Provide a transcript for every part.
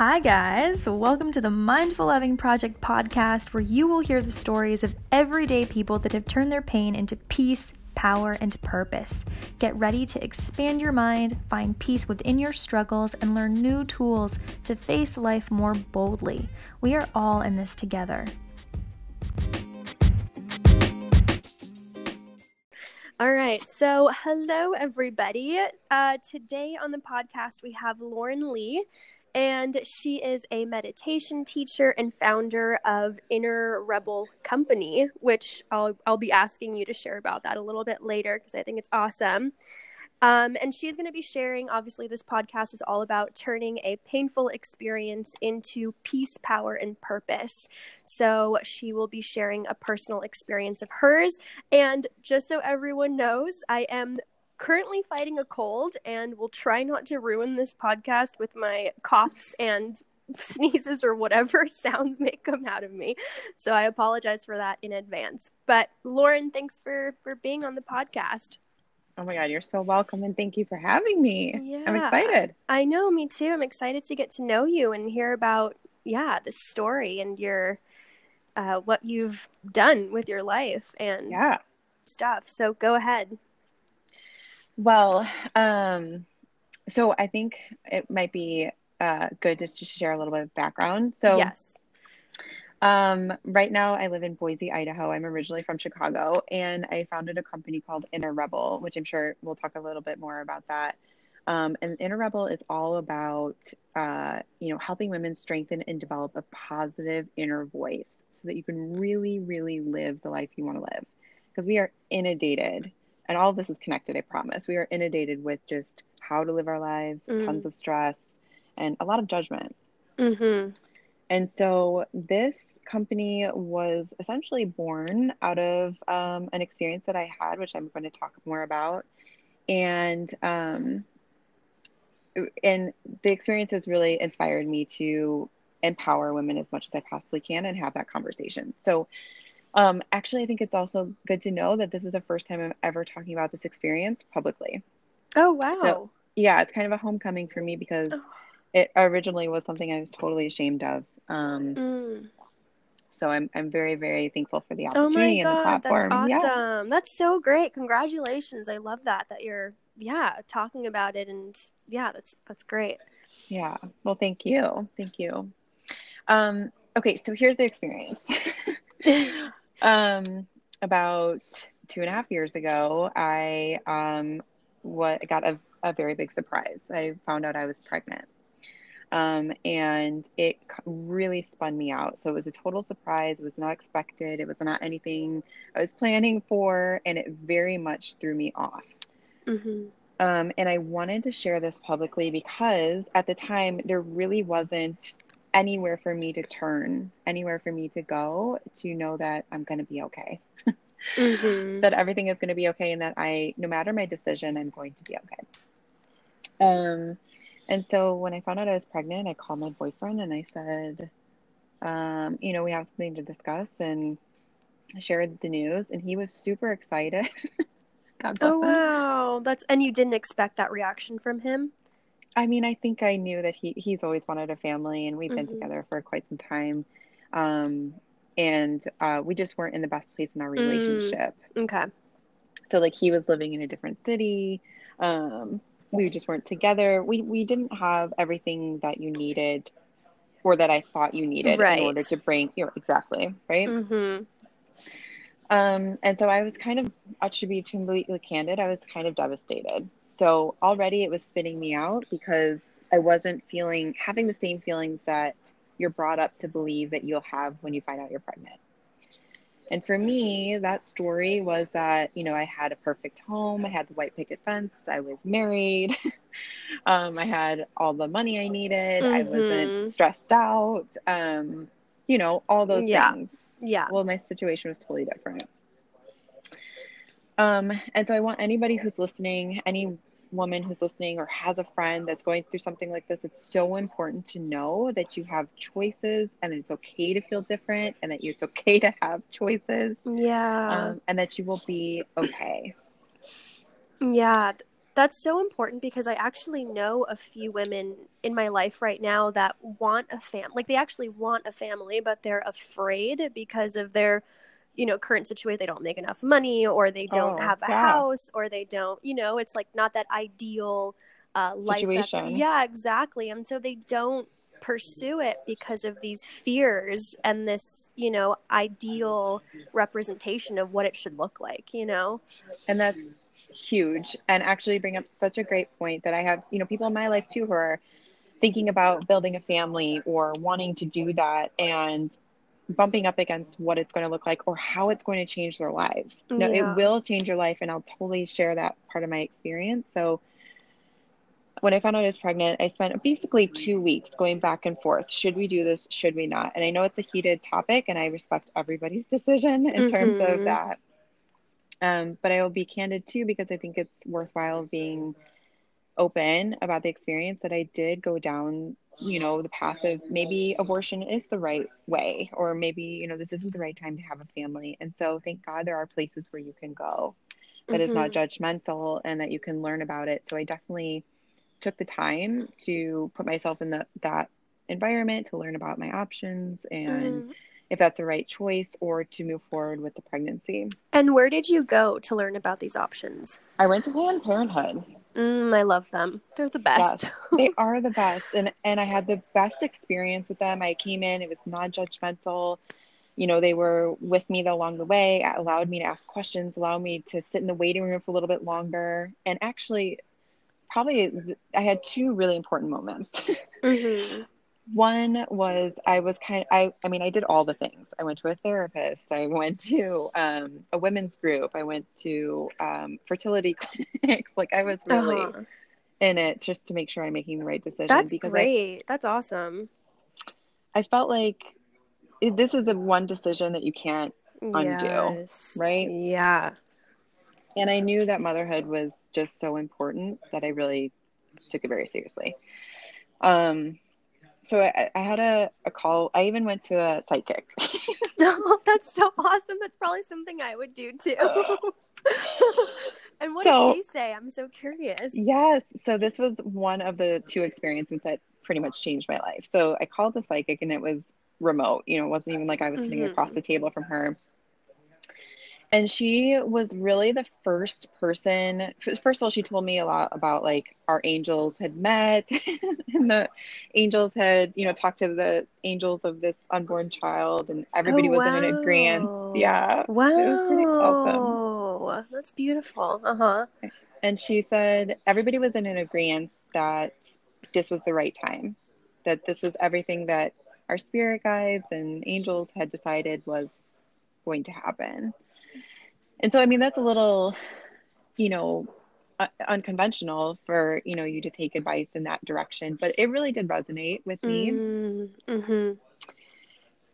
Hi, guys. Welcome to the Mindful Loving Project podcast, where you will hear the stories of everyday people that have turned their pain into peace, power, and purpose. Get ready to expand your mind, find peace within your struggles, and learn new tools to face life more boldly. We are all in this together. All right. So, hello, everybody. Uh, today on the podcast, we have Lauren Lee and she is a meditation teacher and founder of Inner Rebel Company, which I'll I'll be asking you to share about that a little bit later because I think it's awesome. Um, and she's going to be sharing. Obviously, this podcast is all about turning a painful experience into peace, power, and purpose. So she will be sharing a personal experience of hers. And just so everyone knows, I am currently fighting a cold and will try not to ruin this podcast with my coughs and sneezes or whatever sounds may come out of me. So I apologize for that in advance. But Lauren, thanks for for being on the podcast. Oh my god, you're so welcome and thank you for having me. Yeah. I'm excited. I know, me too. I'm excited to get to know you and hear about yeah, the story and your uh, what you've done with your life and yeah. stuff. So go ahead. Well, um, so I think it might be uh, good just to share a little bit of background. So, yes. Um, right now, I live in Boise, Idaho. I'm originally from Chicago, and I founded a company called Inner Rebel, which I'm sure we'll talk a little bit more about that. Um, and Inner Rebel is all about, uh, you know, helping women strengthen and develop a positive inner voice so that you can really, really live the life you want to live. Because we are inundated and all of this is connected, I promise. We are inundated with just how to live our lives, mm. tons of stress, and a lot of judgment. Mm-hmm. And so this company was essentially born out of um, an experience that I had, which I'm going to talk more about. And um, and the experience has really inspired me to empower women as much as I possibly can and have that conversation. So um, actually, I think it's also good to know that this is the first time I'm ever talking about this experience publicly. Oh, wow. So, yeah, it's kind of a homecoming for me because oh. it originally was something I was totally ashamed of. Um, mm. So I'm I'm very very thankful for the opportunity oh my God, and the platform. That's awesome. Yeah. That's so great. Congratulations. I love that that you're yeah talking about it and yeah that's that's great. Yeah. Well, thank you. Thank you. Um, okay, so here's the experience. Um, about two and a half years ago, I um, what got a, a very big surprise. I found out I was pregnant. Um, and it really spun me out. So it was a total surprise. It was not expected. It was not anything I was planning for, and it very much threw me off. Mm-hmm. Um, and I wanted to share this publicly because at the time there really wasn't anywhere for me to turn, anywhere for me to go to know that I'm going to be okay. mm-hmm. That everything is going to be okay and that I no matter my decision, I'm going to be okay. Um and so when I found out I was pregnant, I called my boyfriend and I said, um, you know, we have something to discuss and I shared the news and he was super excited. oh wow. That's and you didn't expect that reaction from him? I mean, I think I knew that he he's always wanted a family, and we've mm-hmm. been together for quite some time. Um, and uh, we just weren't in the best place in our mm, relationship. Mm, okay. So like he was living in a different city. Um, we just weren't together. We we didn't have everything that you needed, or that I thought you needed right. in order to bring. You know, exactly right. Mm-hmm. Um, and so I was kind of, I should be completely candid. I was kind of devastated. So already it was spinning me out because I wasn't feeling having the same feelings that you're brought up to believe that you'll have when you find out you're pregnant. And for me, that story was that, you know, I had a perfect home, I had the white picket fence, I was married, um, I had all the money I needed, mm-hmm. I wasn't mm-hmm. stressed out, um, you know, all those yeah. things. Yeah. Well, my situation was totally different. Um, and so I want anybody who's listening, any woman who's listening or has a friend that's going through something like this, it's so important to know that you have choices and it's okay to feel different and that it's okay to have choices. Yeah. Um, and that you will be okay. Yeah. That's so important because I actually know a few women in my life right now that want a fam like they actually want a family, but they're afraid because of their you know current situation they don't make enough money or they don't Oh, have a yeah. house or they don't you know it's like not that ideal uh, life that- Situation. yeah exactly and so they don't pursue it because of these fears and this you know ideal representation of what it should look like you know And that's huge. And actually bring up such a great point that I have, you know, people in my life too who are thinking about building a family or wanting to do that and bumping up against what it's going to look like or how it's going to change their lives. No, Yeah. it will change your life and I'll totally share that part of my experience. So when I found out I was pregnant, I spent basically two weeks going back and forth. Should we do this? Should we not? And I know it's a heated topic and I respect everybody's decision in terms Mhm. of that. Um, but I will be candid too because I think it's worthwhile being open about the experience that I did go down, you know, the path of maybe abortion is the right way, or maybe, you know, this isn't the right time to have a family. And so thank God there are places where you can go that is not judgmental and that you can learn about it. So I definitely took the time to put myself in the, that environment to learn about my options and Mhm. If that's the right choice or to move forward with the pregnancy. and where did you go to learn about these options? I went to Planned Parenthood. mm, i love them. They're the best. They are the best. And and i had the best experience with them. I came in it was non-judgmental. You know they were with me along the way allowed me to ask questions allowed me to sit in the waiting room for a little bit longer. And actually probably i had two really important moments. Mhm. One was i was kind of i i mean i did all the things i went to a therapist i went to um, a women's group i went to um, fertility clinics like i was really Uh-huh. in it just to make sure i'm making the right decision That's because I, great. That's awesome. I felt like this is the one decision that you can't Undo, Yes. right? Yeah. and i knew that motherhood was just so important that i really took it very seriously um so i, I had a, a call i even went to a psychic No, that's so awesome. That's probably something I would do too. and what So- did she say? I'm so curious. yes so this was one of the two experiences that pretty much changed my life so i called the psychic and it was remote you know it wasn't even like i was sitting Mhm. across the table from her and she was really the first person first of all she told me a lot about like our angels had met and the angels had you know talked to the angels of this unborn child and everybody Oh, was in an agreement yeah Wow. was pretty awesome. That's beautiful. Uh huh. and she said everybody was in an agreement that this was the right time that this was everything that our spirit guides and angels had decided was going to happen and so i mean that's a little you know uh, unconventional for you know you to take advice in that direction but it really did resonate with me Mm-hmm.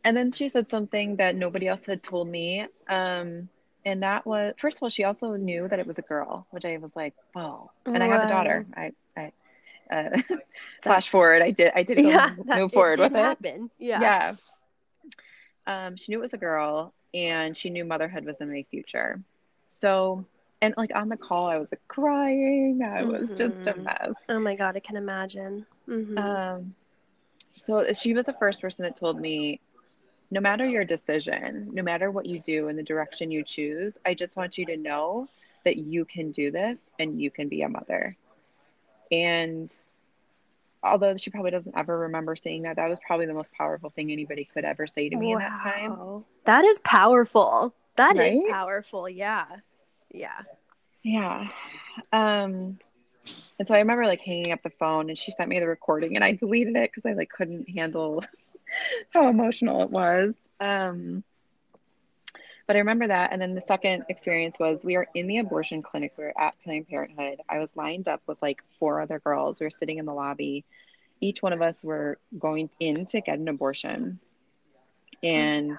and then she said something that nobody else had told me um and that was first of all she also knew that it was a girl which i was like whoa and i have a daughter i i uh, flash forward i did i did go Yeah. move that- forward it with it happen. Yeah. yeah. Um, she knew it was a girl and she knew motherhood was in my future. So, and like on the call, I was like crying. I was just a Mhm. mess. Oh my god, I can imagine. hmm Um, so she was the first person that told me, no matter your decision, no matter what you do and the direction you choose, I just want you to know that you can do this and you can be a mother. And although she probably doesn't ever remember saying that, that was probably the most powerful thing anybody could ever say to me in that time. That is powerful. That is Right? powerful. Yeah. Yeah. Yeah. Um, and so I remember like hanging up the phone and she sent me the recording and I deleted it because I like couldn't handle how emotional it was. Um, but I remember that. And then the second experience was we were in the abortion clinic. We were at Planned Parenthood. I was lined up with like four other girls. We were sitting in the lobby. Each one of us were going in to get an abortion. And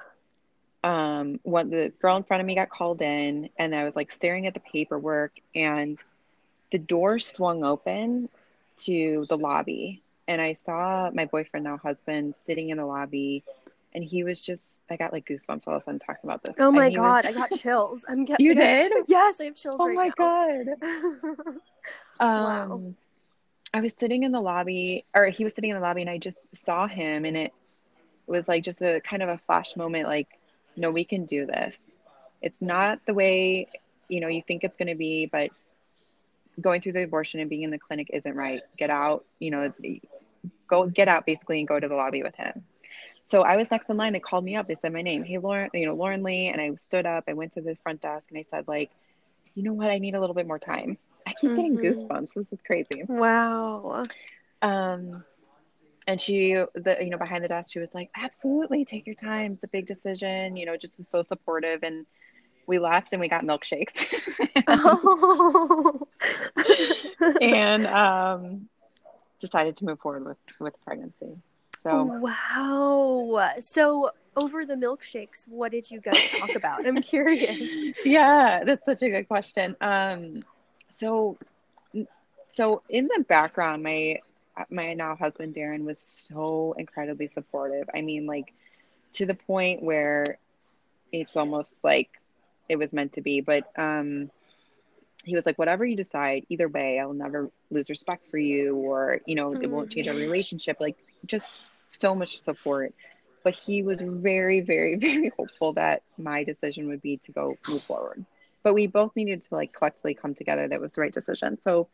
um, the girl in front of me got called in, and I was like staring at the paperwork, and the door swung open to the lobby. And I saw my boyfriend, now husband, sitting in the lobby and he was just I got like goosebumps all of a sudden talking about this. Oh my he was- god, I got chills. I'm getting You did? Yes, I have chills Oh right my now. god. Wow. Um, I was sitting in the lobby, or he was sitting in the lobby, and I just saw him, and it was like just a kind of a flash moment like, no, we can do this. It's not the way, you know, you think it's going to be, but going through the abortion and being in the clinic isn't right. Get out, you know, go get out basically and go to the lobby with him. So I was next in line. They called me up. They said my name. Hey, Lauren, you know, Lauren Lee. And I stood up. I went to the front desk and I said, like, you know what? I need a little bit more time. I keep getting Mhm. goosebumps. This is crazy. Wow. Um, and she, the you know, behind the desk, she was like, absolutely, take your time. It's a big decision. You know, just was so supportive. And we left and we got milkshakes. Oh. and um, decided to move forward with with pregnancy. So wow. So over the milkshakes, what did you guys talk about? I'm curious. yeah, that's such a good question. Um, so so in the background, my my now husband Darren was so incredibly supportive. I mean, like to the point where it's almost like it was meant to be. But um, he was like, whatever you decide, either way, I'll never lose respect for you, or you know, it won't change our relationship. Like just so much support. But he was very, very, very hopeful that my decision would be to go move forward. But we both needed to like collectively come together that was the right decision. So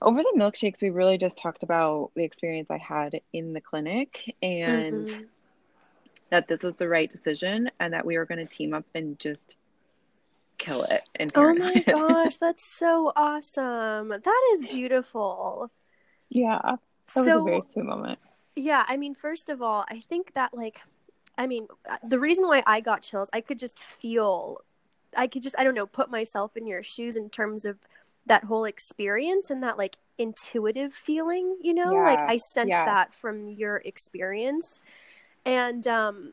over the milkshakes, we really just talked about the experience I had in the clinic and Mhm. that this was the right decision and that we were going to team up and just kill it. And Oh my gosh, that's so awesome. That is beautiful. yeah, that was so a very moment. Yeah, I mean, first of all, I think that like, I mean, uh, the reason why I got chills, I could just feel, I could just, I don't know, put myself in your shoes in terms of that whole experience and that like intuitive feeling, you know, like I sense yeah. that from your experience, and um,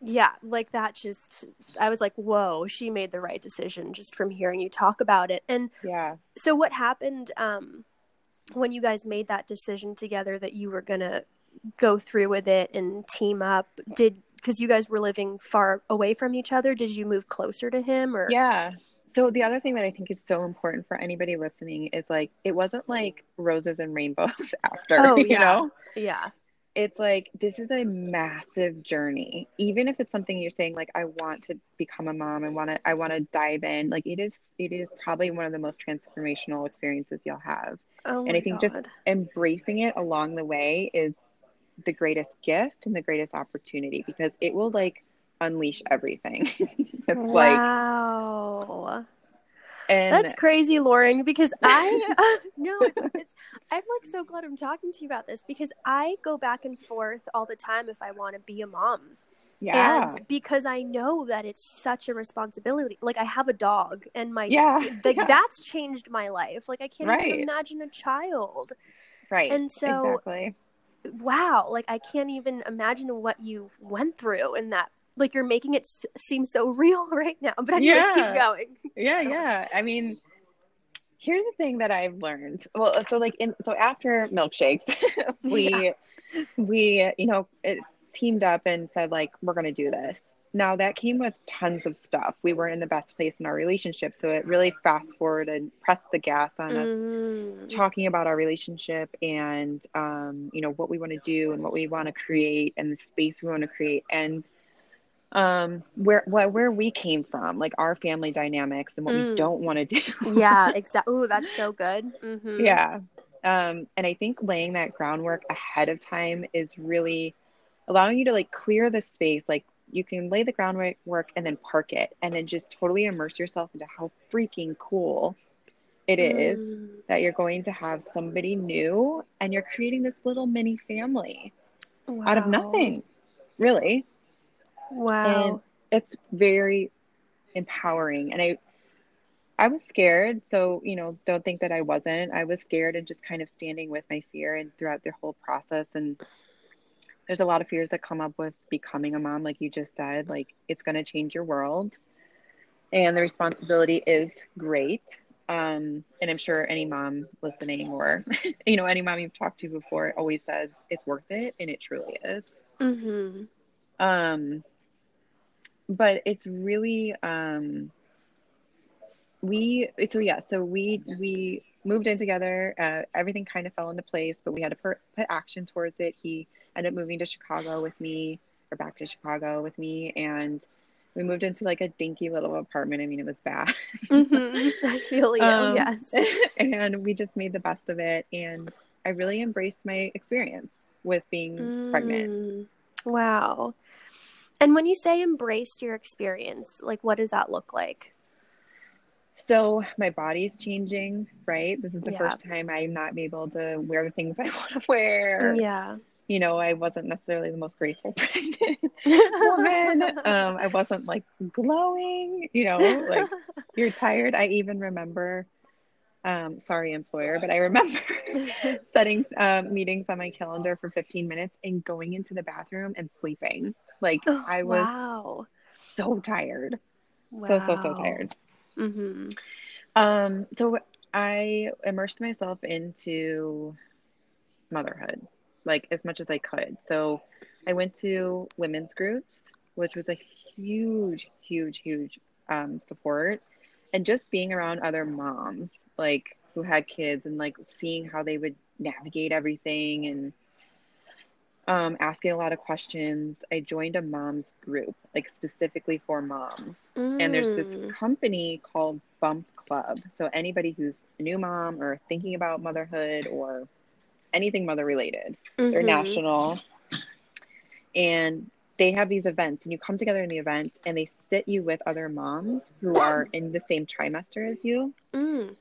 yeah, like that just, I was like, whoa, she made the right decision just from hearing you talk about it, and Yeah. so what happened um when you guys made that decision together that you were gonna go through with it and team up did because you guys were living far away from each other did you move closer to him or Yeah. So the other thing that I think is so important for anybody listening is like it wasn't like roses and rainbows after, Oh, you yeah. know? yeah It's like this is a massive journey. Even if it's something you're saying like I want to become a mom, I want to I want to dive in, like it is it is probably one of the most transformational experiences you'll have. Oh And I think God. just embracing it along the way is the greatest gift and the greatest opportunity because it will like unleash everything. it's like wow and that's crazy lauren because i no it's, it's i'm like so glad i'm talking to you about this because i go back and forth all the time if i want to be a mom yeah. And because I know that it's such a responsibility. Like I have a dog and my yeah. like yeah. that's changed my life. Like I can't Right. even imagine a child. right. and so- exactly. Wow, like I can't even imagine what you went through in that like you're making it s- seem so real right now. But I Yeah. keep going. Yeah, yeah. I mean, here's the thing that I've learned. Well, so like in so after milkshakes, we we you know it teamed up and said like we're gonna do this. Now that came with tons of stuff. We weren't in the best place in our relationship, so it really fast forward and pressed the gas on us Mm. talking about our relationship and um, you know what we want to do and what we want to create and the space we want to create and um, where where where we came from, like our family dynamics and what we Mm. don't want to do. Yeah, exactly. oh that's so good. hmm yeah, um, and I think laying that groundwork ahead of time is really allowing you to like clear the space. Like you can lay the groundwork and then park it, and then just totally immerse yourself into how freaking cool it is Mm. that you're going to have somebody new and you're creating this little mini family out of nothing, really. Wow. And it's very empowering. And I I was scared, so you know, don't think that I wasn't. I was scared and just kind of standing with my fear and throughout the whole process and there's a lot of fears that come up with becoming a mom like you just said, like it's going to change your world. And the responsibility is great. Um, and I'm sure any mom listening or you know any mom you've talked to before always says it's worth it and it truly is. Mm-hmm. Um, but it's really um, we so yeah so we we moved in together. Uh, everything kind of fell into place, but we had to put, put action towards it. He ended up moving to Chicago with me, or back to Chicago with me, and we moved into like a dinky little apartment. I mean, it was bad. mm-hmm. I feel you. Um, yes. And we just made the best of it, and I really embraced my experience with being mm, pregnant. Wow. And when you say embraced your experience, like what does that look like? So my body's changing, right? This is the yeah. first time I'm not able to wear the things I want to wear. Yeah. You know, I wasn't necessarily the most graceful pregnant woman. um, I wasn't like glowing, you know, like you're tired. I even remember um, sorry employer, but I remember setting um, meetings on my calendar for 15 minutes and going into the bathroom and sleeping. Like oh, I was wow. so tired. Wow. So, so, so tired. Mm-hmm. Um, so I immersed myself into motherhood, like as much as I could. So I went to women's groups, which was a huge, huge, huge um, support. And just being around other moms, like who had kids, and like seeing how they would navigate everything and um, asking a lot of questions. I joined a mom's group, like specifically for moms. Mm. And there's this mm. company called Bump Club. So anybody who's a new mom or thinking about motherhood or anything mother related, mm-hmm. they're national. And they have these events, and you come together in the event, and they sit you with other moms who are in the same trimester as you. Mm.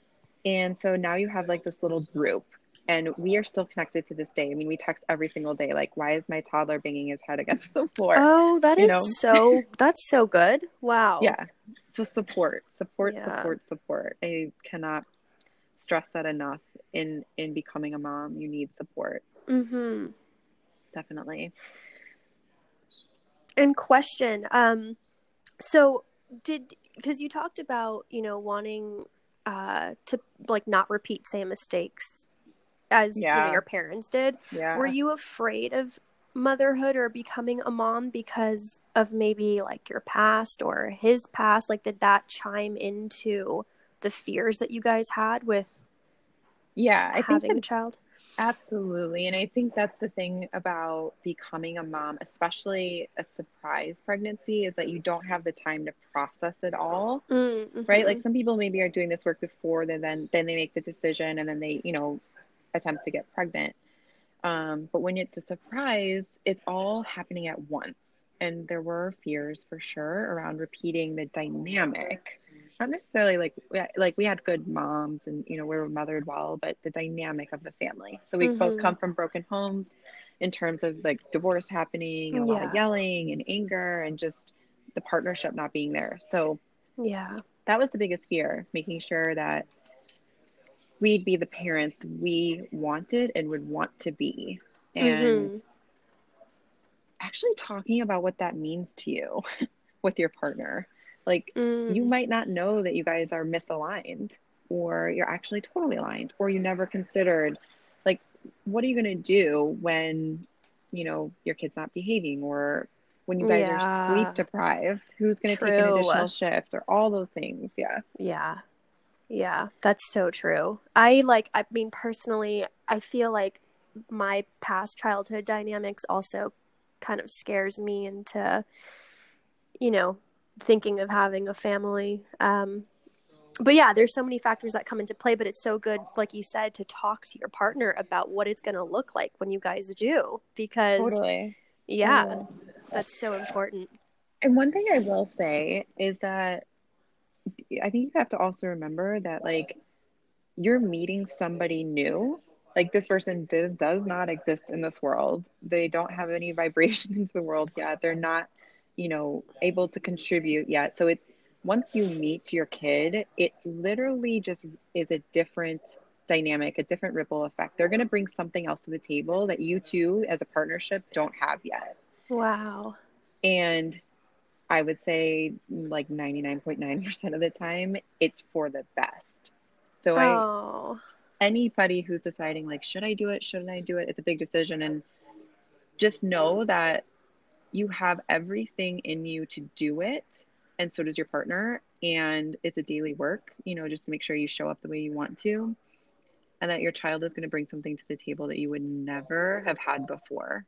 And so now you have like this little group and we are still connected to this day. I mean, we text every single day, like, "Why is my toddler banging his head against the floor?" Oh, that you is know? so. That's so good. Wow. Yeah. So support, support, yeah. support, support. I cannot stress that enough. In in becoming a mom, you need support. Mm-hmm. Definitely. And question, um, so did because you talked about you know wanting uh to like not repeat same mistakes as yeah. you know, your parents did. Yeah. Were you afraid of motherhood or becoming a mom because of maybe like your past or his past? Like, did that chime into the fears that you guys had with yeah I having that, a child? Absolutely. And I think that's the thing about becoming a mom, especially a surprise pregnancy, is that you don't have the time to process it all. Mm-hmm. Right? Like some people maybe are doing this work before then then then they make the decision and then they, you know, attempt to get pregnant. Um, but when it's a surprise, it's all happening at once. And there were fears for sure around repeating the dynamic. Not necessarily like like we had good moms and you know we were mothered well, but the dynamic of the family. So we mm-hmm. both come from broken homes in terms of like divorce happening and a yeah. lot of yelling and anger and just the partnership not being there. So yeah, that was the biggest fear, making sure that we'd be the parents we wanted and would want to be. And mm-hmm. actually talking about what that means to you with your partner. Like, mm. you might not know that you guys are misaligned, or you're actually totally aligned, or you never considered, like, what are you going to do when, you know, your kid's not behaving, or when you guys yeah. are sleep deprived? Who's going to take an additional shift, or all those things? Yeah. Yeah. Yeah, that's so true. I like, I mean, personally, I feel like my past childhood dynamics also kind of scares me into, you know, thinking of having a family. Um, but yeah, there's so many factors that come into play, but it's so good, like you said, to talk to your partner about what it's going to look like when you guys do, because totally. yeah, yeah, that's so important. And one thing I will say is that I think you have to also remember that like you're meeting somebody new. Like this person does does not exist in this world. They don't have any vibration into the world yet. They're not, you know, able to contribute yet. So it's once you meet your kid, it literally just is a different dynamic, a different ripple effect. They're going to bring something else to the table that you two as a partnership don't have yet. Wow. And I would say like 99.9% of the time, it's for the best. So oh. I, anybody who's deciding like, should I do it? Shouldn't I do it? It's a big decision. And just know that you have everything in you to do it and so does your partner and it's a daily work you know just to make sure you show up the way you want to and that your child is going to bring something to the table that you would never have had before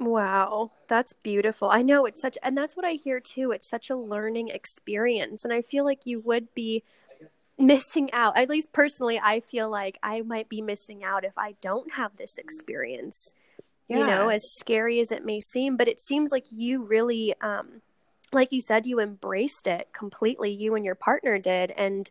Wow, that's beautiful. I know it's such, and that's what I hear too. It's such a learning experience. And I feel like you would be missing out. At least personally, I feel like I might be missing out if I don't have this experience. Yeah. You know, as scary as it may seem, but it seems like you really, um, like you said, you embraced it completely. You and your partner did. And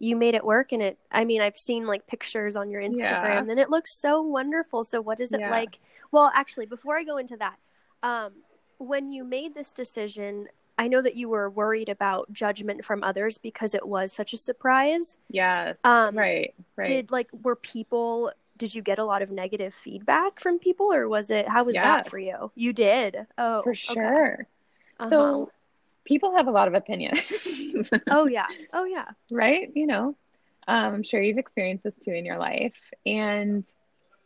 you made it work and it i mean i've seen like pictures on your instagram yeah. and it looks so wonderful so what is it yeah. like well actually before i go into that um, when you made this decision i know that you were worried about judgment from others because it was such a surprise Yeah. um, right right did like were people did you get a lot of negative feedback from people or was it how was yes. that for you you did oh for sure okay. uh-huh. so people have a lot of opinions. oh yeah. Oh yeah. Right? You know, um, I'm sure you've experienced this too in your life. And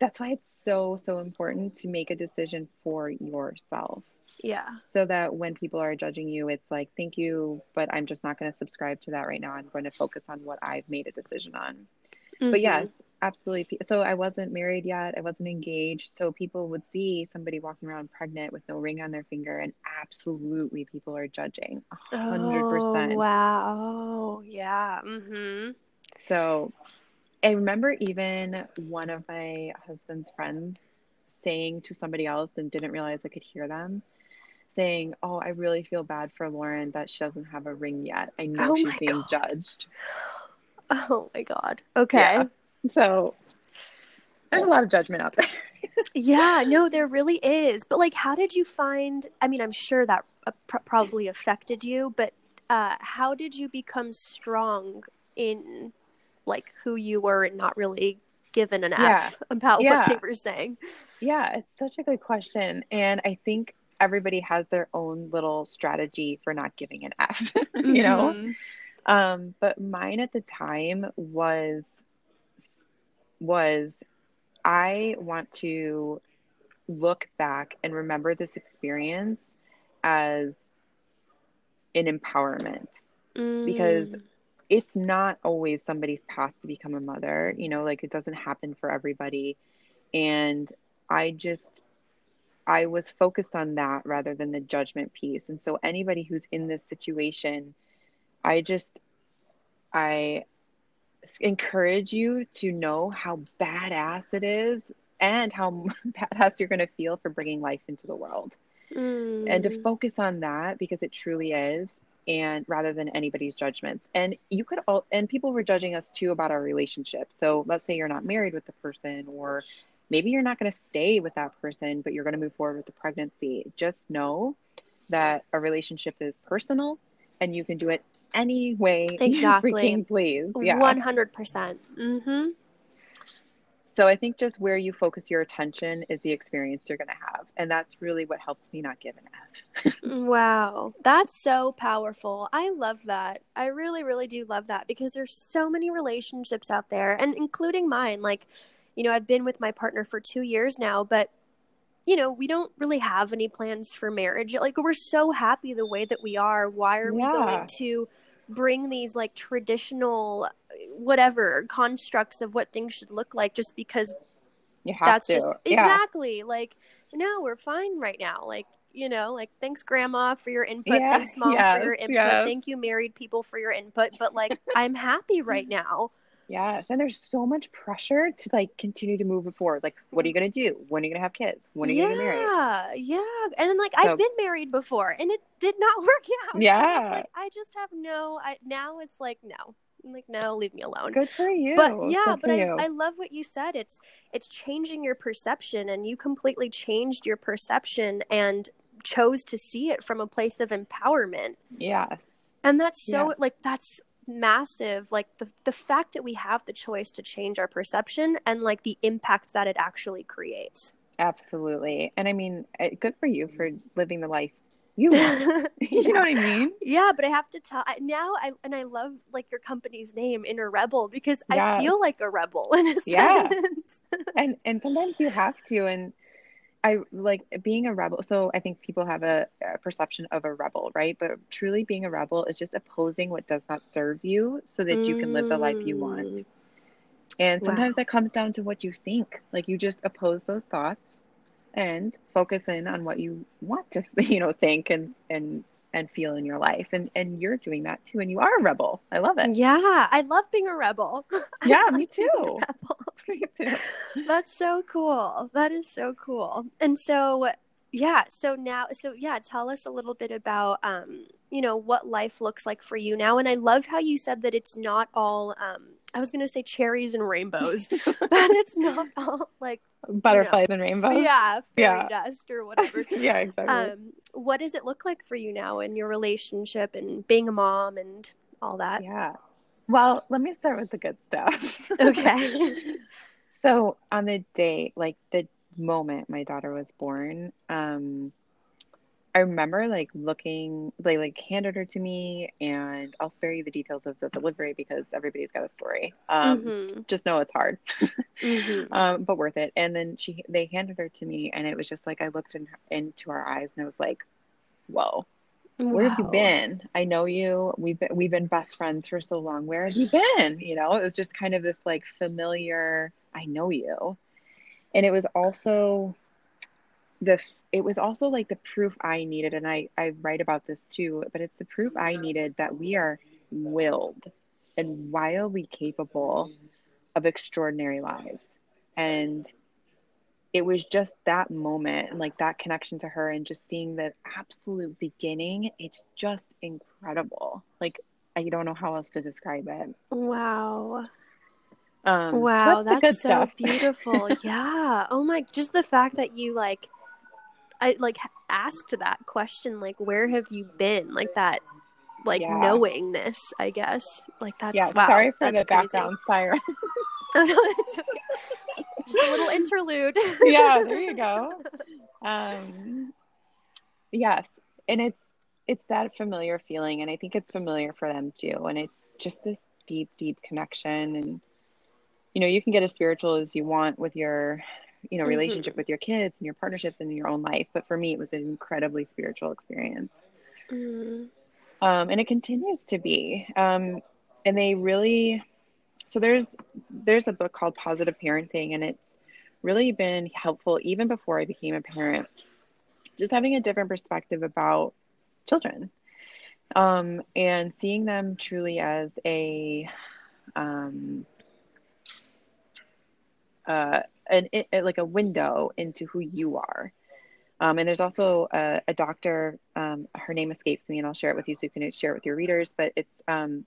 that's why it's so, so important to make a decision for yourself. Yeah. So that when people are judging you, it's like, thank you, but I'm just not going to subscribe to that right now. I'm going to focus on what I've made a decision on. Mm-hmm. But yes, absolutely. So I wasn't married yet. I wasn't engaged. So people would see somebody walking around pregnant with no ring on their finger, and absolutely people are judging. hundred percent. Oh, wow. Yeah. Mm-hmm. So I remember even one of my husband's friends saying to somebody else and didn't realize I could hear them saying, "Oh, I really feel bad for Lauren that she doesn't have a ring yet. I know oh she's being God. judged." Oh my God. Okay. Yeah. So there's a lot of judgment out there. yeah, no, there really is. But like, how did you find? I mean, I'm sure that uh, pr- probably affected you, but uh, how did you become strong in like who you were and not really given an yeah. F about yeah. what they were saying? Yeah, it's such a good question. And I think everybody has their own little strategy for not giving an F, you mm-hmm. know? Um, but mine at the time was was I want to look back and remember this experience as an empowerment. Mm. because it's not always somebody's path to become a mother you know like it doesn't happen for everybody. And i just i was focused on that rather than the judgment piece. And so anybody who's in this situation i just i encourage you to know how badass it is and how badass you're going to feel for bringing life into the world. Mm. And to mm. focus on that because it truly is and rather than anybody's judgments. And you could all and people were judging us too about our relationship. So let's say you're not married with the person or maybe you're not going to stay with that person but you're going to move forward with the pregnancy. Just know that a relationship is personal and you can do it any way exactly. freaking please. Yeah. 100%. percent hmm So I think just where you focus your attention is the experience you're going to have. And that's really what helps me not give an F. wow. That's so powerful. I love that. I really, really do love that because there's so many relationships out there and including mine. Like, you know, I've been with my partner for two years now, but you know, we don't really have any plans for marriage. Like we're so happy the way that we are. Why are yeah. we going to bring these like traditional uh, whatever constructs of what things should look like just because Yeah that's to. just yeah. exactly like no, we're fine right now. Like you know, like thanks grandma for your input, yeah, thanks mom for your input, thank you married people for your input, but like I'm happy right now. Yes. And there's so much pressure to like continue to move forward. Like, what are you going to do? When are you going to have kids? When are you yeah, going to get married? Yeah. And then, like, so, I've been married before and it did not work out. Yeah. Like, I just have no, I, now it's like, no. I'm like, no, leave me alone. Good for you. But yeah, but I, I love what you said. It's, it's changing your perception and you completely changed your perception and chose to see it from a place of empowerment. Yes. And that's so, yeah. like, that's massive like the the fact that we have the choice to change our perception and like the impact that it actually creates absolutely and i mean eh, good for you for living the life you want. you know what i mean yeah but i have to tell I, now i and i love like your company's name inner rebel because yeah. i feel like a rebel in a yeah. sense and and sometimes you have to and I like being a rebel. So I think people have a, a, perception of a rebel, right? But truly being a rebel is just opposing what does not serve you so that mm. you can live the life you want. Mm. And sometimes wow. that comes down to what you think. Like you just oppose those thoughts and focus in on what you want to, you know, think and and and feel in your life. And and you're doing that too. And you are a rebel. I love it. Yeah, I love being a rebel. Yeah, me too. me too. That's so cool. That is so cool. And so yeah, so now so yeah, tell us a little bit about um, you know, what life looks like for you now. And I love how you said that it's not all um I was gonna say cherries and rainbows, but it's not all like butterflies you know, and rainbows. Yeah, fairy yeah. dust or whatever. yeah, exactly. Um, what does it look like for you now in your relationship and being a mom and all that? Yeah. Well, let me start with the good stuff. Okay. so on the day, like the moment my daughter was born, um, I remember like looking, they like handed her to me, and I'll spare you the details of the delivery because everybody's got a story. Um, mm-hmm. Just know it's hard, mm-hmm. um, but worth it. And then she, they handed her to me, and it was just like I looked in, into our eyes, and I was like, "Whoa, wow. where have you been? I know you. We've been, we've been best friends for so long. Where have you been? You know, it was just kind of this like familiar. I know you, and it was also the it was also like the proof I needed, and I I write about this too, but it's the proof I needed that we are willed and wildly capable of extraordinary lives, and it was just that moment and like that connection to her and just seeing the absolute beginning it's just incredible like i don't know how else to describe it wow um, wow so that's, that's so stuff. beautiful yeah oh my just the fact that you like I like asked that question, like, where have you been? Like that, like yeah. knowingness, I guess. Like that's yeah. Wow, sorry for the background siren. oh, no, it's okay. Just a little interlude. yeah, there you go. Um, yes, and it's it's that familiar feeling, and I think it's familiar for them too. And it's just this deep, deep connection, and you know, you can get as spiritual as you want with your you know relationship mm-hmm. with your kids and your partnerships and your own life but for me it was an incredibly spiritual experience mm. um, and it continues to be um, and they really so there's there's a book called positive parenting and it's really been helpful even before i became a parent just having a different perspective about children um, and seeing them truly as a um, uh, an it, like a window into who you are. Um, and there's also a, a doctor. Um, her name escapes me, and I'll share it with you so you can share it with your readers. But it's um,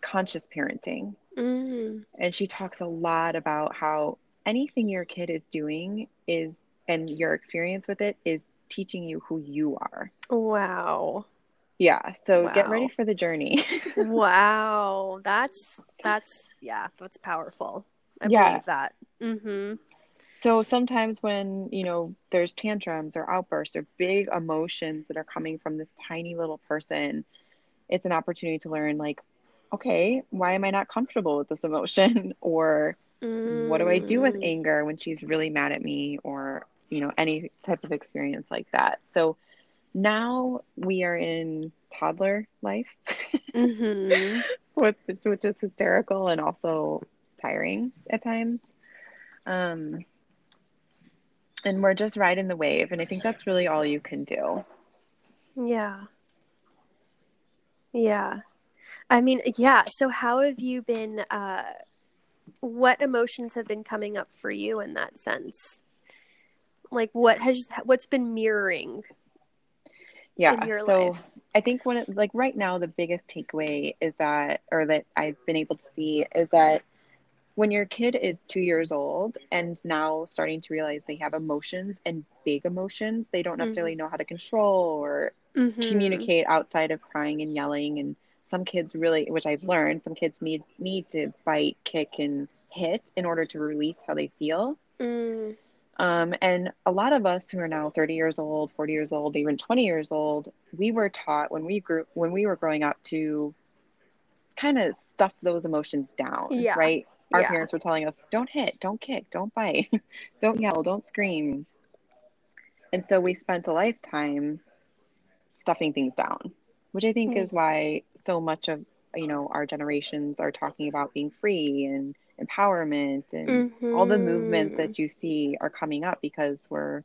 conscious parenting, mm. and she talks a lot about how anything your kid is doing is, and your experience with it is teaching you who you are. Wow. Yeah. So wow. get ready for the journey. wow. That's that's yeah. That's powerful. I yeah. believe that. Mm-hmm. So sometimes when, you know, there's tantrums or outbursts or big emotions that are coming from this tiny little person, it's an opportunity to learn like, okay, why am I not comfortable with this emotion? or mm. what do I do with mm. anger when she's really mad at me or, you know, any type of experience like that. So now we are in toddler life, mm-hmm. which, which is hysterical and also tiring at times. Um, and we're just riding the wave and i think that's really all you can do yeah yeah i mean yeah so how have you been uh what emotions have been coming up for you in that sense like what has what's been mirroring yeah so life? i think it, like right now the biggest takeaway is that or that i've been able to see is that when your kid is two years old and now starting to realize they have emotions and big emotions, they don't necessarily mm-hmm. know how to control or mm-hmm. communicate outside of crying and yelling. And some kids really, which I've learned, some kids need need to bite, kick, and hit in order to release how they feel. Mm. Um, and a lot of us who are now 30 years old, 40 years old, even 20 years old, we were taught when we grew when we were growing up to kind of stuff those emotions down, yeah. right? our yeah. parents were telling us don't hit don't kick don't bite don't yell don't scream and so we spent a lifetime stuffing things down, which I think Mm. is why so much of you know our generations are talking about being free and empowerment and all the movements Mhm. that you see are coming up because we're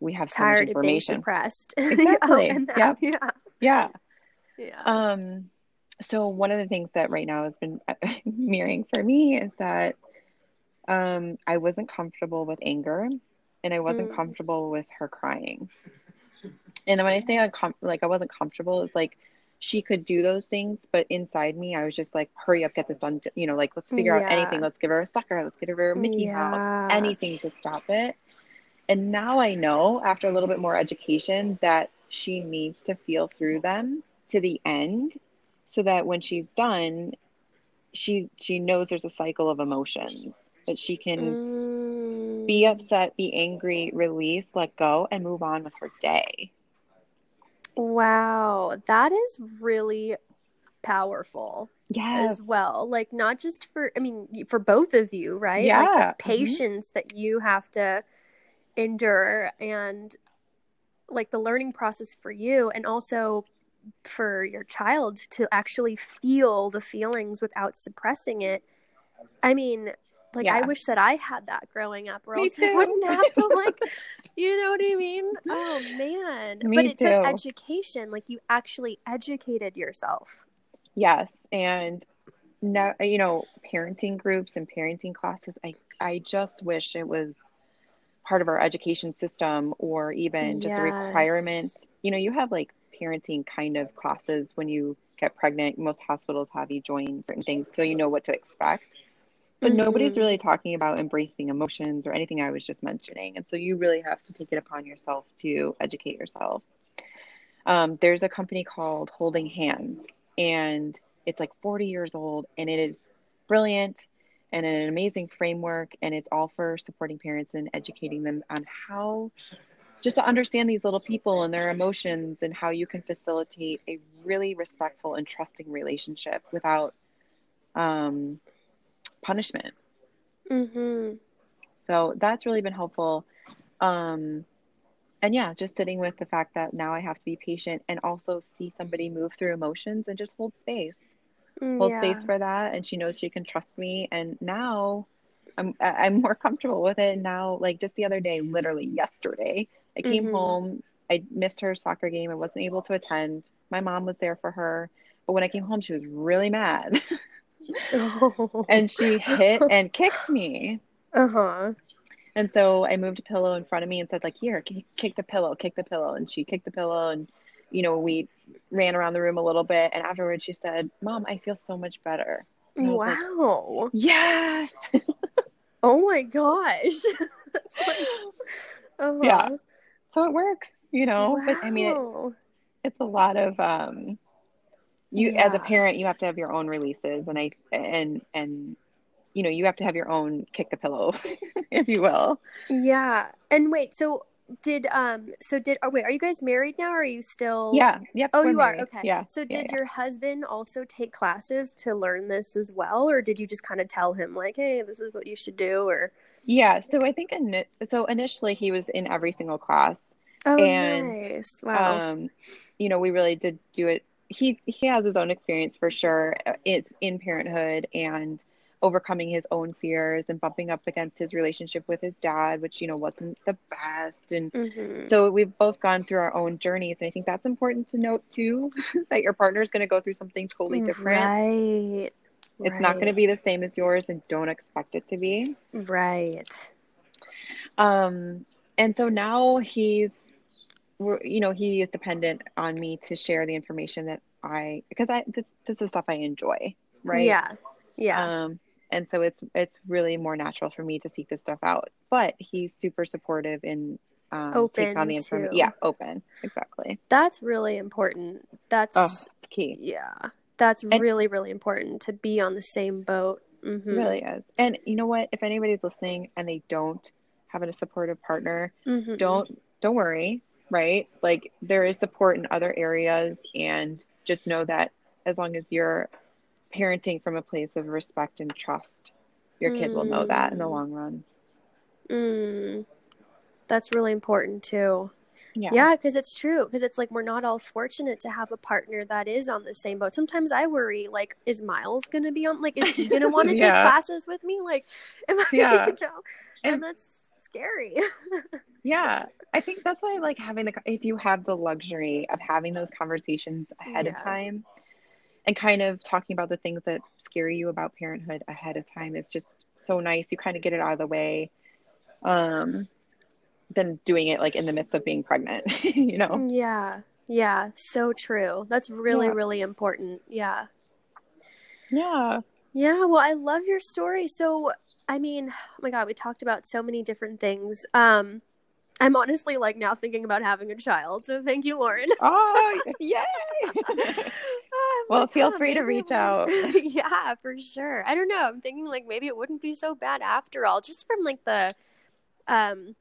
we have so much tired of being information. suppressed. Exactly. oh, Yep. yeah. Yeah. Yeah. Um, so one of the things that right now has been mirroring for me is that um, I wasn't comfortable with anger, and I wasn't Mm. comfortable with her crying. And then when I say uncom- like I wasn't comfortable, it's like she could do those things, but inside me, I was just like, "Hurry up, get this done!" You know, like let's figure out anything. Let's give her a sucker. Let's give her a Mickey Yeah. Mouse. Anything to stop it. And now I know, after a little bit more education, that she needs to feel through them to the end, so that when she's done, she she knows there's a cycle of emotions that she can mm. Be upset, be angry, release, let go, and move on with her day. Wow, that is really powerful Yes. as well. Like not just for I mean for both of you, right? Like Yeah. the patience that you have to endure and like the learning process for you and also for your child to actually feel the feelings without suppressing it. I mean, like I wish that I had that growing up or Me else I wouldn't have to like you know what I mean? Oh man. Me but it took education. Like you actually educated yourself. Yes. And now, you know, parenting groups and parenting classes, I, I just wish it was part of our education system or even just a requirement. You know, you have like parenting kind of classes when you get pregnant. Most hospitals have you join certain things so you know what to expect. But nobody's Mhm. really talking about embracing emotions or anything I was just mentioning. And so you really have to take it upon yourself to educate yourself. Um, there's a company called Holding Hands, and it's like 40 years old, and it is brilliant and an amazing framework. And it's all for supporting parents and educating them on how just to understand these little people and their emotions and how you can facilitate a really respectful and trusting relationship without um, punishment. Mhm. So that's really been helpful. Um, and yeah, just sitting with the fact that now I have to be patient and also see somebody move through emotions and just hold space, hold Yeah. space for that. And she knows she can trust me. And now I'm I'm more comfortable with it. Now, like just the other day, literally yesterday, I came Mhm. home. I missed her soccer game. I wasn't able to attend. My mom was there for her, but when I came home, she was really mad, and she hit and kicked me. uh-huh. And so I moved a pillow in front of me and said, like, here, kick the pillow, kick the pillow. And she kicked the pillow and, you know, we ran around the room a little bit. And afterwards she said, Mom, I feel so much better. Was like, Wow. Yes. Oh my gosh. Like, uh-huh. Yeah. So it works, you know, but I mean, it, it's a lot of, um, you as a parent, you have to have your own releases and I, and, and, you know, you have to have your own kick the pillow, if you will. Yeah. And wait, so did um so did oh wait, are you guys married now or are you still Yeah. Yep. Oh, you married. are. Okay. Yeah. So did yeah. your husband also take classes to learn this as well or did you just kind of tell him like, "Hey, this is what you should do" or Yeah. So I think, ini- so initially he was in every single class. Oh, And, nice. Wow. um you know we really did do it he he has his own experience for sure uh, it's in parenthood and overcoming his own fears and bumping up against his relationship with his dad which you know wasn't the best and Mhm. so we've both gone through our own journeys and i think that's important to note too that your partner is going to go through something totally different Right. it's not going to be the same as yours and don't expect it to be Right. Um, and so now he's, we're, you know, he is dependent on me to share the information that I, because I, this, this is stuff I enjoy, right? Yeah. Yeah. Um, and so it's, it's really more natural for me to seek this stuff out, but he's super supportive and, um, takes on the Open information. Yeah. Open. Exactly. That's really important. That's Oh, key. yeah. That's And- really really important to be on the same boat. Mhm. Really is. And you know what? If anybody's listening and they don't have a supportive partner, Mhm. don't don't worry right like there is support in other areas and just know that as long as you're parenting from a place of respect and trust your kid will know that in the Mm. long run Mm. That's really important too. Yeah. Yeah, because it's true. Because it's like we're not all fortunate to have a partner that is on the same boat. Sometimes I worry, like, is Miles going to be on? Like, is he going to want to Yeah. take classes with me? Like, am I? Yeah. You know? and, And- that's scary. Yeah. I think that's why I like having the if you have the luxury of having those conversations ahead of time and kind of talking about the things that scare you about parenthood ahead of time is just so nice. You kind of get it out of the way. Um than doing it like in the midst of being pregnant, you know. yeah, yeah, so true. That's really, Yeah. really important. Yeah. Yeah. Yeah, well, I love your story. So, I mean, oh my God, we talked about so many different things. Um, I'm honestly like now thinking about having a child. So, thank you, Lauren. Oh, yay. Oh, Well, like, feel "Oh, free to reach out. yeah, for sure. I don't know. I'm thinking like maybe it wouldn't be so bad after all, just from like the, um,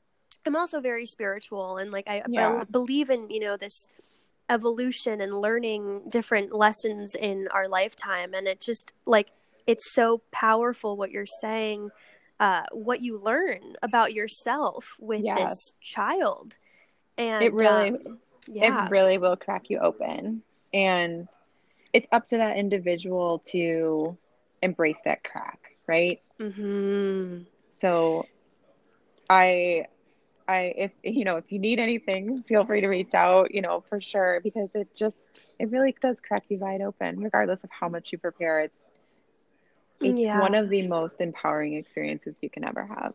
I'm also very spiritual and like I Yeah. be- believe in you know this evolution and learning different lessons in our lifetime, and it just like it's so powerful what you're saying, uh, what you learn about yourself with this child, and It really um, yeah, it really will crack you open. And it's up to that individual to embrace that crack right? Mm-hmm. so i i if you know if you need anything feel free to reach out you know for sure because it just it really does crack you wide open regardless of how much you prepare. It's it's Yeah. one of the most empowering experiences you can ever have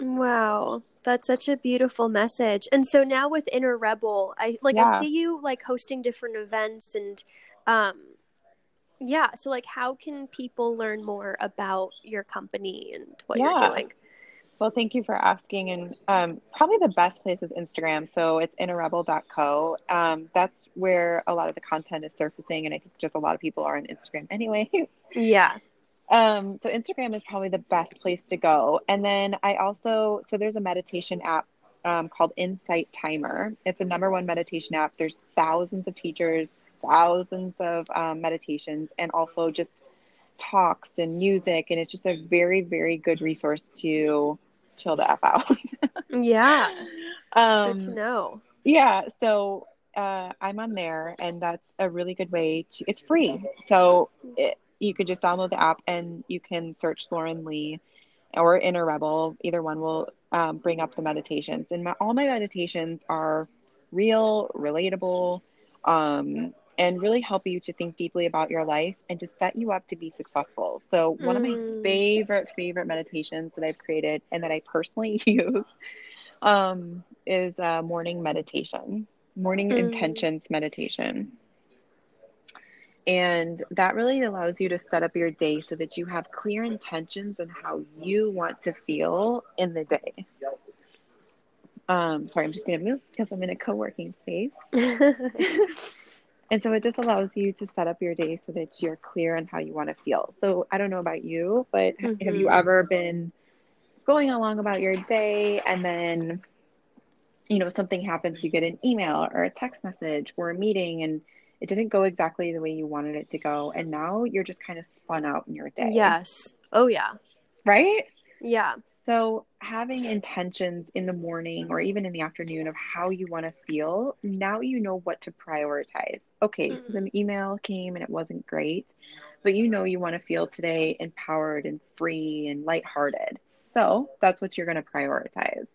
Wow, that's such a beautiful message. And so now with Inner Rebel, I like I see you like hosting different events and um yeah, so like how can people learn more about your company and what Yeah. you're doing? Well, thank you for asking. And um, probably the best place is Instagram. So it's innerrebel.co. Um, that's where a lot of the content is surfacing. And I think just a lot of people are on Instagram anyway. Yeah. Um, so Instagram is probably the best place to go. And then I also, so there's a meditation app um, called Insight Timer. It's a number one meditation app. There's thousands of teachers, thousands of um, meditations, and also just talks and music. And it's just a very, very good resource to chill the F out. Yeah. um, Good to know. yeah, so uh, I'm on there, and that's a really good way to. It's free, so it, you could just download the app and you can search Lauren Lee or Inner Rebel. Either one will um, bring up the meditations, and my, all my meditations are real, relatable, um, and really help you to think deeply about your life and to set you up to be successful. So one of my Mm. favorite favorite meditations that I've created and that I personally use um, is uh, morning meditation, morning Mm. intentions meditation. And that really allows you to set up your day so that you have clear intentions on how you want to feel in the day. Um, sorry, I'm just going to move because I'm in a co working space. And so it just allows you to set up your day so that you're clear on how you want to feel. So I don't know about you, but have you Mhm. ever been going along about your day and then, you know, something happens, you get an email or a text message or a meeting and it didn't go exactly the way you wanted it to go. And now you're just kind of spun out in your day. yes. Oh yeah. Right? Yeah. So, having intentions in the morning or even in the afternoon of how you want to feel, now you know what to prioritize. Okay, so the email came and it wasn't great, but you know you want to feel today empowered and free and lighthearted. So, that's what you're going to prioritize.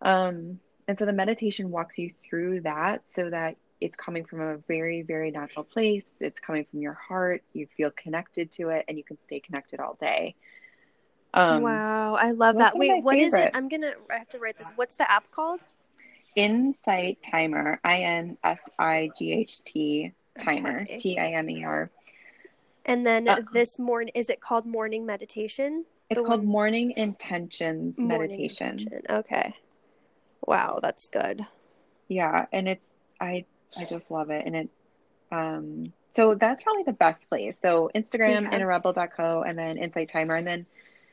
Um, and so the meditation walks you through that so that it's coming from a very, very natural place. It's coming from your heart. You feel connected to it and you can stay connected all day. Um, wow. I love that. Wait, what is it? I'm gonna I have to write this. What's the app called? Insight Timer, I N S I G H T Timer. T I M E R. And then Uh, this morning is it called morning meditation? It's The called one- Morning Intentions Morning Meditation. intention. Okay. Wow, that's good. Yeah, and it's I I just love it, and it um so that's probably the best place. So Instagram, Okay. innerrebel.co, and then Insight Timer, and then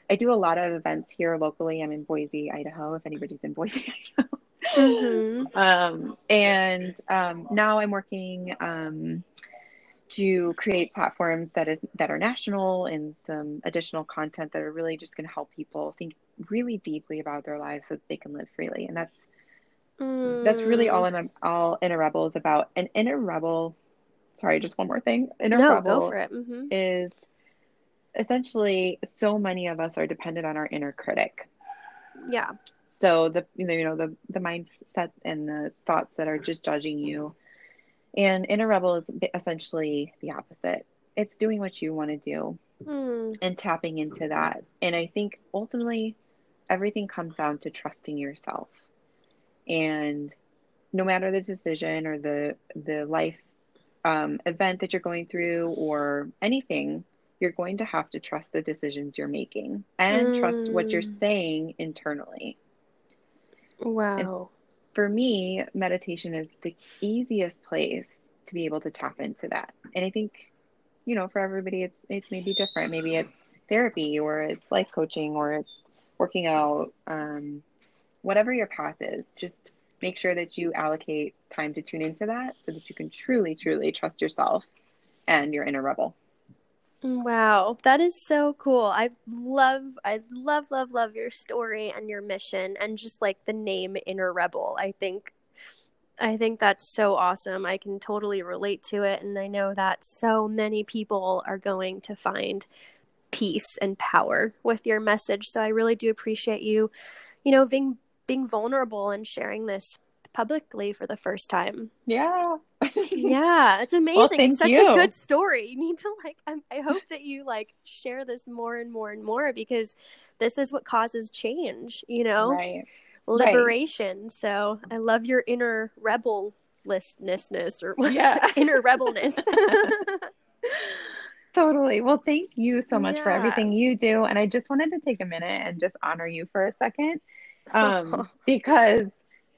I do a lot of events here locally. I'm in Boise, Idaho. If anybody's in Boise, Idaho. Mm-hmm. Um, and um, now I'm working um, to create platforms that is that are national and some additional content that are really just going to help people think really deeply about their lives so that they can live freely and that's mm. that's really all I'm all inner rebel is about an inner rebel sorry just one more thing inner no, rebel mm-hmm. is essentially so many of us are dependent on our inner critic yeah so the you know the the mindset and the thoughts that are just judging you and inner rebel is essentially the opposite. It's doing what you want to do mm. and tapping into that. And I think ultimately everything comes down to trusting yourself. And no matter the decision or the the life um, event that you're going through or anything, you're going to have to trust the decisions you're making and mm. trust what you're hmm. saying internally. Wow. And for me, meditation is the easiest place to be able to tap into that. And I think, you know, for everybody, it's it's maybe different. Maybe it's therapy, or it's life coaching, or it's working out. Um, whatever your path is, just make sure that you allocate time to tune into that, so that you can truly, truly trust yourself and your inner rebel. Wow, that is so cool. I love I love love love your story and your mission and just like the name Inner Rebel. I think I think that's so awesome. I can totally relate to it and I know that so many people are going to find peace and power with your message. So I really do appreciate you, you know, being being vulnerable and sharing this publicly for the first time. Yeah. yeah, it's amazing. Well, it's such you. a good story. You need to like I'm, I hope that you like share this more and more and more because this is what causes change, you know? Right. Liberation. Right. So, I love your inner rebellessness or yeah. inner rebelness. totally. Well, thank you so much yeah. for everything you do and I just wanted to take a minute and just honor you for a second. Um because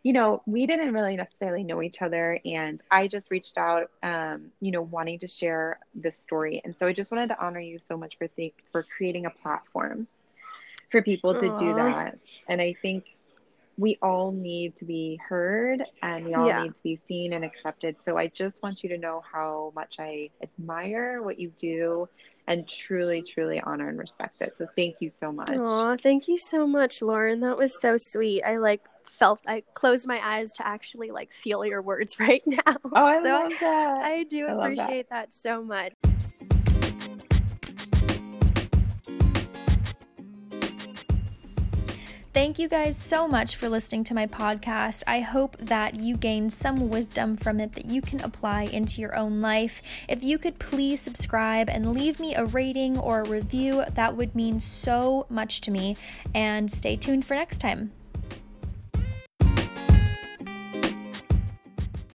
you know, we didn't really necessarily know each other. And I just reached out, um, you know, wanting to share this story. And so I just wanted to honor you so much for, th- for creating a platform for people to Aww. do that. And I think we all need to be heard and we all yeah. need to be seen and accepted. So I just want you to know how much I admire what you do and truly, truly honor and respect it. So thank you so much. Oh, thank you so much, Lauren. That was so sweet. I like felt I closed my eyes to actually like feel your words right now. Oh, I so love that. I do I appreciate that. that so much. Thank you guys so much for listening to my podcast. I hope that you gained some wisdom from it that you can apply into your own life. If you could please subscribe and leave me a rating or a review, that would mean so much to me. And stay tuned for next time.